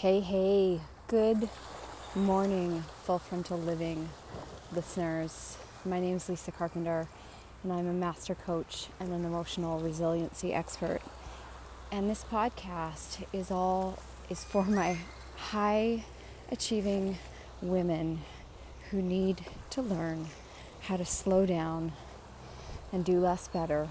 Hey, hey, good morning, full frontal living listeners. My name is Lisa Carpenter, and I'm a master coach and an emotional resiliency expert. And this podcast is all is for my high achieving women who need to learn how to slow down and do less better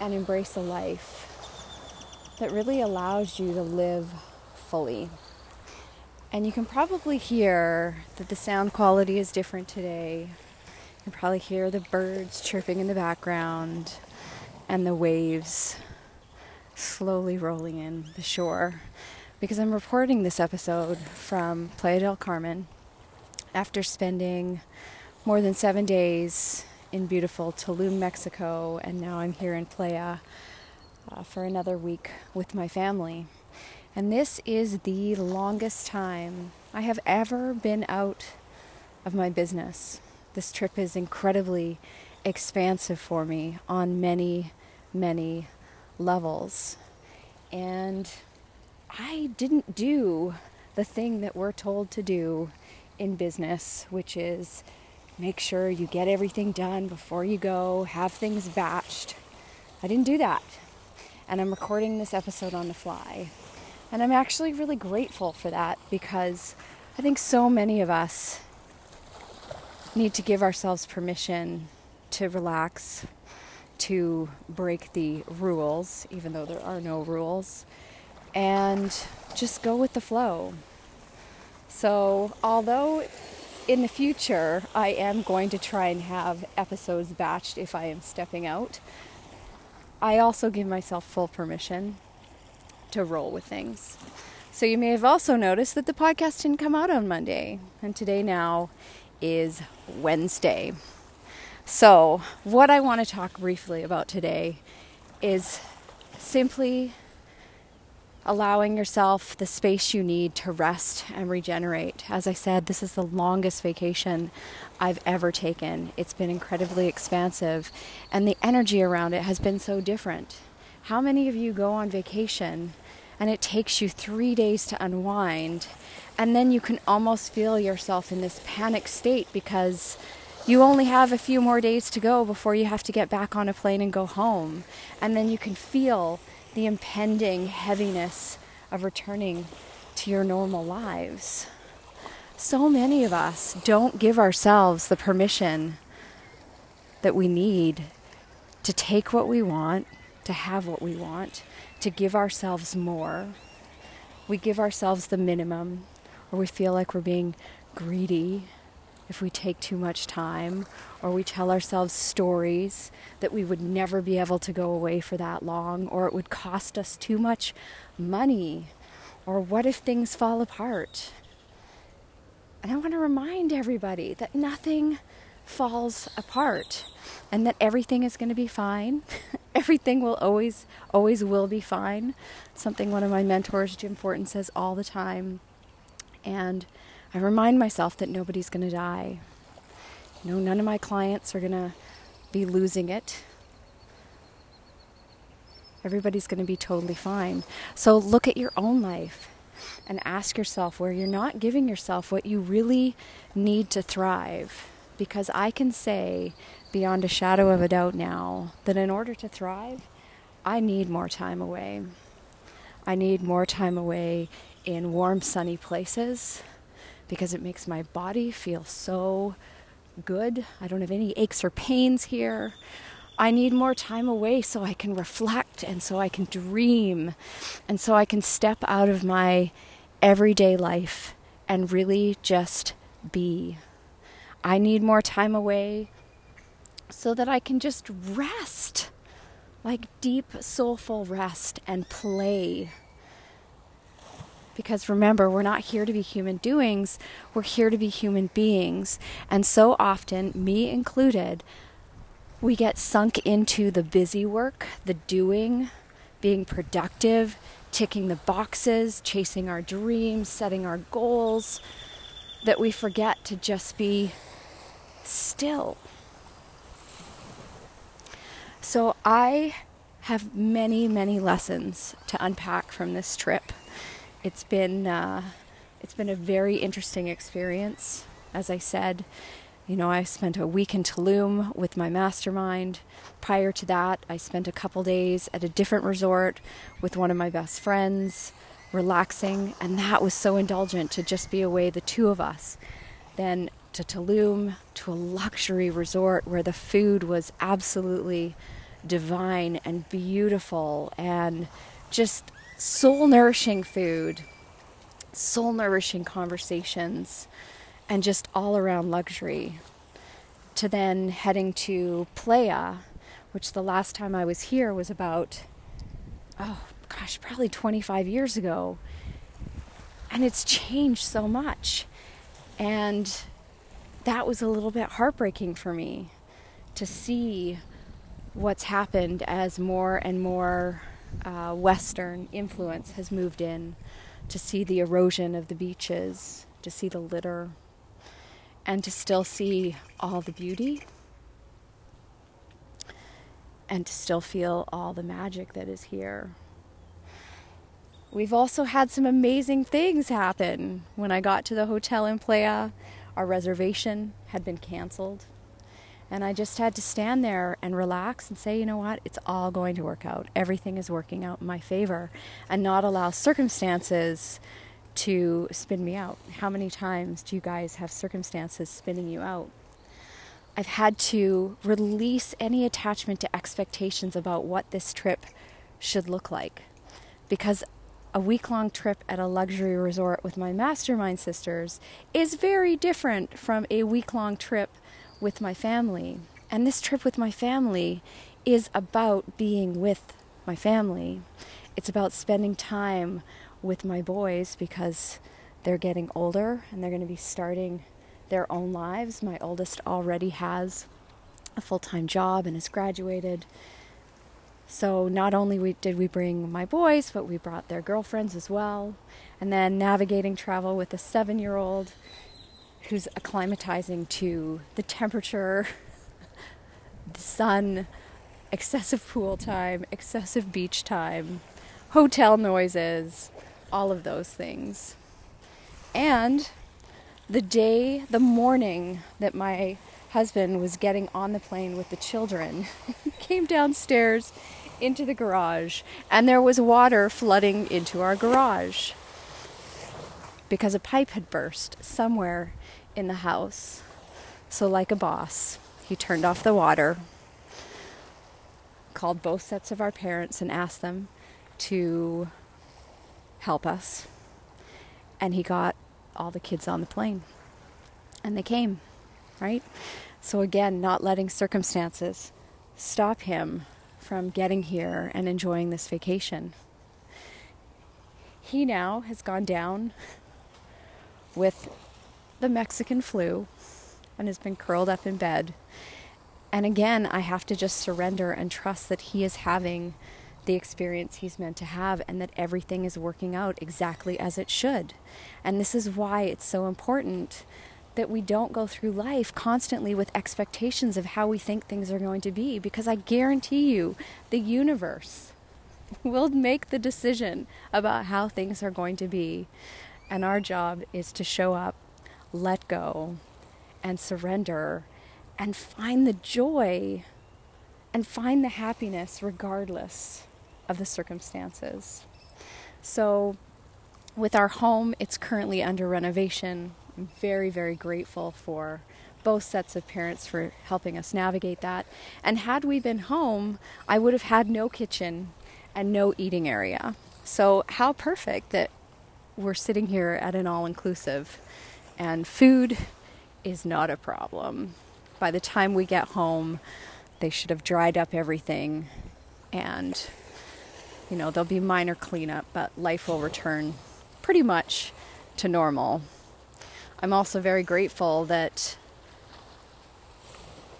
and embrace a life that really allows you to live fully. And you can probably hear that the sound quality is different today. You can probably hear the birds chirping in the background and the waves slowly rolling in the shore because I'm reporting this episode from Playa del Carmen after spending more than seven days in beautiful Tulum, Mexico, and now I'm here in Playa uh, for another week with my family. And this is the longest time I have ever been out of my business. This trip is incredibly expansive for me on many, many levels. And I didn't do the thing that we're told to do in business, which is make sure you get everything done before you go, have things batched. I didn't do that. And I'm recording this episode on the fly. And I'm actually really grateful for that because I think so many of us need to give ourselves permission to relax, to break the rules, even though there are no rules, and just go with the flow. So, although in the future I am going to try and have episodes batched if I am stepping out, I also give myself full permission to roll with things. So you may have also noticed that the podcast didn't come out on Monday, and today now is Wednesday. So, what I want to talk briefly about today is simply allowing yourself the space you need to rest and regenerate. As I said, this is the longest vacation I've ever taken. It's been incredibly expansive, and the energy around it has been so different. How many of you go on vacation and it takes you three days to unwind, and then you can almost feel yourself in this panic state because you only have a few more days to go before you have to get back on a plane and go home. And then you can feel the impending heaviness of returning to your normal lives. So many of us don't give ourselves the permission that we need to take what we want to have what we want, to give ourselves more. We give ourselves the minimum, or we feel like we're being greedy if we take too much time, or we tell ourselves stories that we would never be able to go away for that long, or it would cost us too much money, or what if things fall apart? And I want to remind everybody that nothing falls apart and that everything is going to be fine. everything will always, always will be fine. something one of my mentors, Jim Fortin, says all the time. And I remind myself that nobody's going to die. You know, none of my clients are going to be losing it. Everybody's going to be totally fine. So look at your own life and ask yourself where you're not giving yourself what you really need to thrive because I can say beyond a shadow of a doubt now that in order to thrive, I need more time away. I need more time away in warm, sunny places because it makes my body feel so good. I don't have any aches or pains here. I need more time away so I can reflect and so I can dream and so I can step out of my everyday life and really just be. I need more time away so that I can just rest, like deep, soulful rest and play. Because remember, we're not here to be human doings, we're here to be human beings. And so often, me included, we get sunk into the busy work, the doing, being productive, ticking the boxes, chasing our dreams, setting our goals, that we forget to just be still. So I have many, many lessons to unpack from this trip. it's been uh, it's been a very interesting experience. As I said, you know, I spent a week in Tulum with my mastermind. Prior to that, I spent a couple days at a different resort with one of my best friends, relaxing, and that was so indulgent to just be away, the two of us. Then to Tulum, to a luxury resort where the food was absolutely divine and beautiful and just soul nourishing food, soul nourishing conversations, and just all around luxury. To then heading to Playa, which the last time I was here was about, oh gosh, probably 25 years ago. And it's changed so much. And that was a little bit heartbreaking for me to see what's happened as more and more uh, Western influence has moved in, to see the erosion of the beaches, to see the litter, and to still see all the beauty, and to still feel all the magic that is here. We've also had some amazing things happen. When I got to the hotel in Playa, our reservation had been canceled and I just had to stand there and relax and say, you know what, it's all going to work out. Everything is working out in my favor and not allow circumstances to spin me out. How many times do you guys have circumstances spinning you out? I've had to release any attachment to expectations about what this trip should look like. Because a week long trip at a luxury resort with my mastermind sisters is very different from a week long trip with my family. And this trip with my family is about being with my family. It's about spending time with my boys because they're getting older and they're going to be starting their own lives. My oldest already has a full time job and has graduated. So not only we, did we bring my boys, but we brought their girlfriends as well. And then navigating travel with a seven year old who's acclimatizing to the temperature, the sun, excessive pool time, excessive beach time, hotel noises, all of those things. And the day, the morning that my husband was getting on the plane with the children, came downstairs into the garage, and there was water flooding into our garage because a pipe had burst somewhere in the house. So, like a boss, he turned off the water, called both sets of our parents, and asked them to help us. And he got all the kids on the plane. And they came, right? So, again, not letting circumstances stop him from getting here and enjoying this vacation. He now has gone down with the Mexican flu and has been curled up in bed. And again, I have to just surrender and trust that he is having the experience he's meant to have and that everything is working out exactly as it should. And this is why it's so important that we don't go through life constantly with expectations of how we think things are going to be because I guarantee you the universe will make the decision about how things are going to be. And our job is to show up let go and surrender and find the joy and find the happiness regardless of the circumstances. So, with our home, it's currently under renovation. I'm very, very grateful for both sets of parents for helping us navigate that. And had we been home, I would have had no kitchen and no eating area. So, how perfect that we're sitting here at an all inclusive and food is not a problem. By the time we get home, they should have dried up everything and you know, there'll be minor cleanup, but life will return pretty much to normal. I'm also very grateful that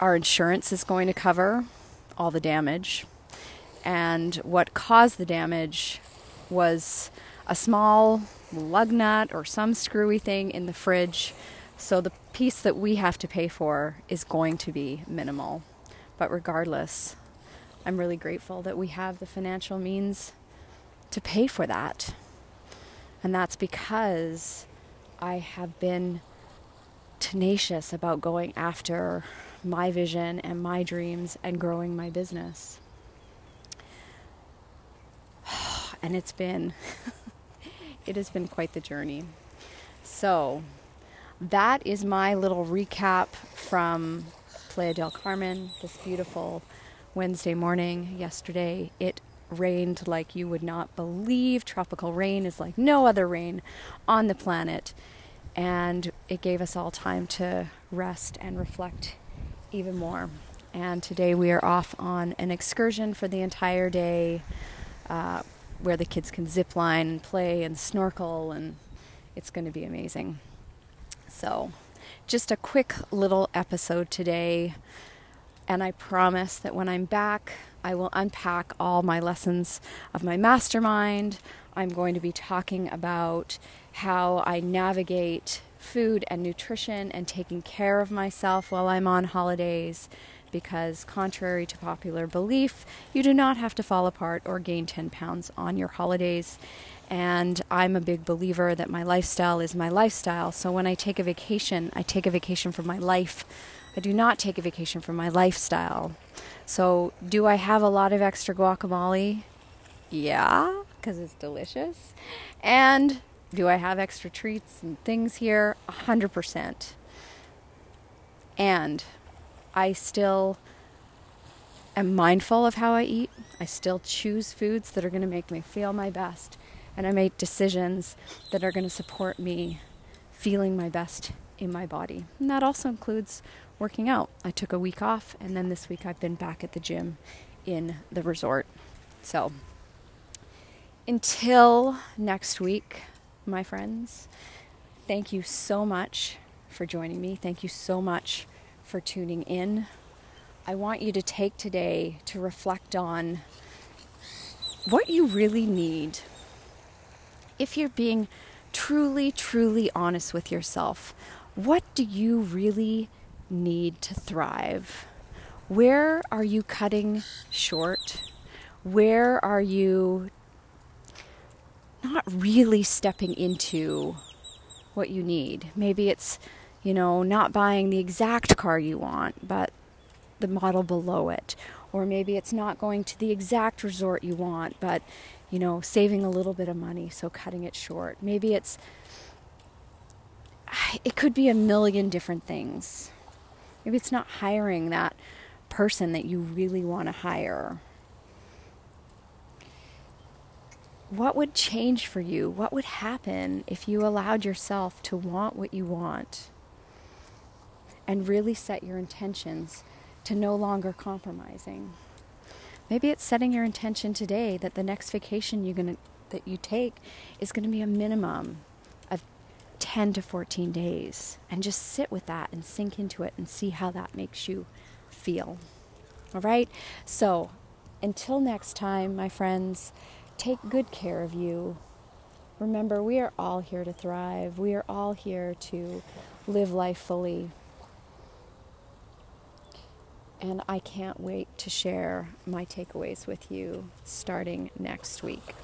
our insurance is going to cover all the damage. And what caused the damage was a small lug nut or some screwy thing in the fridge. So the piece that we have to pay for is going to be minimal. But regardless, I'm really grateful that we have the financial means to pay for that. And that's because I have been tenacious about going after my vision and my dreams and growing my business. And it's been it has been quite the journey. So, that is my little recap from Playa del Carmen, this beautiful Wednesday morning. Yesterday, it rained like you would not believe. Tropical rain is like no other rain on the planet. And it gave us all time to rest and reflect even more. And today we are off on an excursion for the entire day uh, where the kids can zip line and play and snorkel, and it's going to be amazing. So, just a quick little episode today. And I promise that when I'm back, I will unpack all my lessons of my mastermind. I'm going to be talking about how I navigate food and nutrition and taking care of myself while I'm on holidays. Because, contrary to popular belief, you do not have to fall apart or gain 10 pounds on your holidays. And I'm a big believer that my lifestyle is my lifestyle. So, when I take a vacation, I take a vacation from my life. I do not take a vacation from my lifestyle. So, do I have a lot of extra guacamole? Yeah, because it's delicious. And do I have extra treats and things here? 100%. And I still am mindful of how I eat. I still choose foods that are going to make me feel my best. And I make decisions that are going to support me feeling my best in my body. And that also includes working out. I took a week off, and then this week I've been back at the gym in the resort. So, until next week, my friends. Thank you so much for joining me. Thank you so much for tuning in. I want you to take today to reflect on what you really need. If you're being truly, truly honest with yourself, what do you really need to thrive? Where are you cutting short? Where are you not really stepping into what you need. Maybe it's, you know, not buying the exact car you want, but the model below it. Or maybe it's not going to the exact resort you want, but, you know, saving a little bit of money, so cutting it short. Maybe it's, it could be a million different things. Maybe it's not hiring that person that you really want to hire what would change for you? What would happen if you allowed yourself to want what you want and really set your intentions to no longer compromising? Maybe it's setting your intention today that the next vacation you're to that you take is going to be a minimum 10 to 14 days and just sit with that and sink into it and see how that makes you feel. All right? So, until next time, my friends, take good care of you. Remember, we are all here to thrive. We are all here to live life fully. And I can't wait to share my takeaways with you starting next week.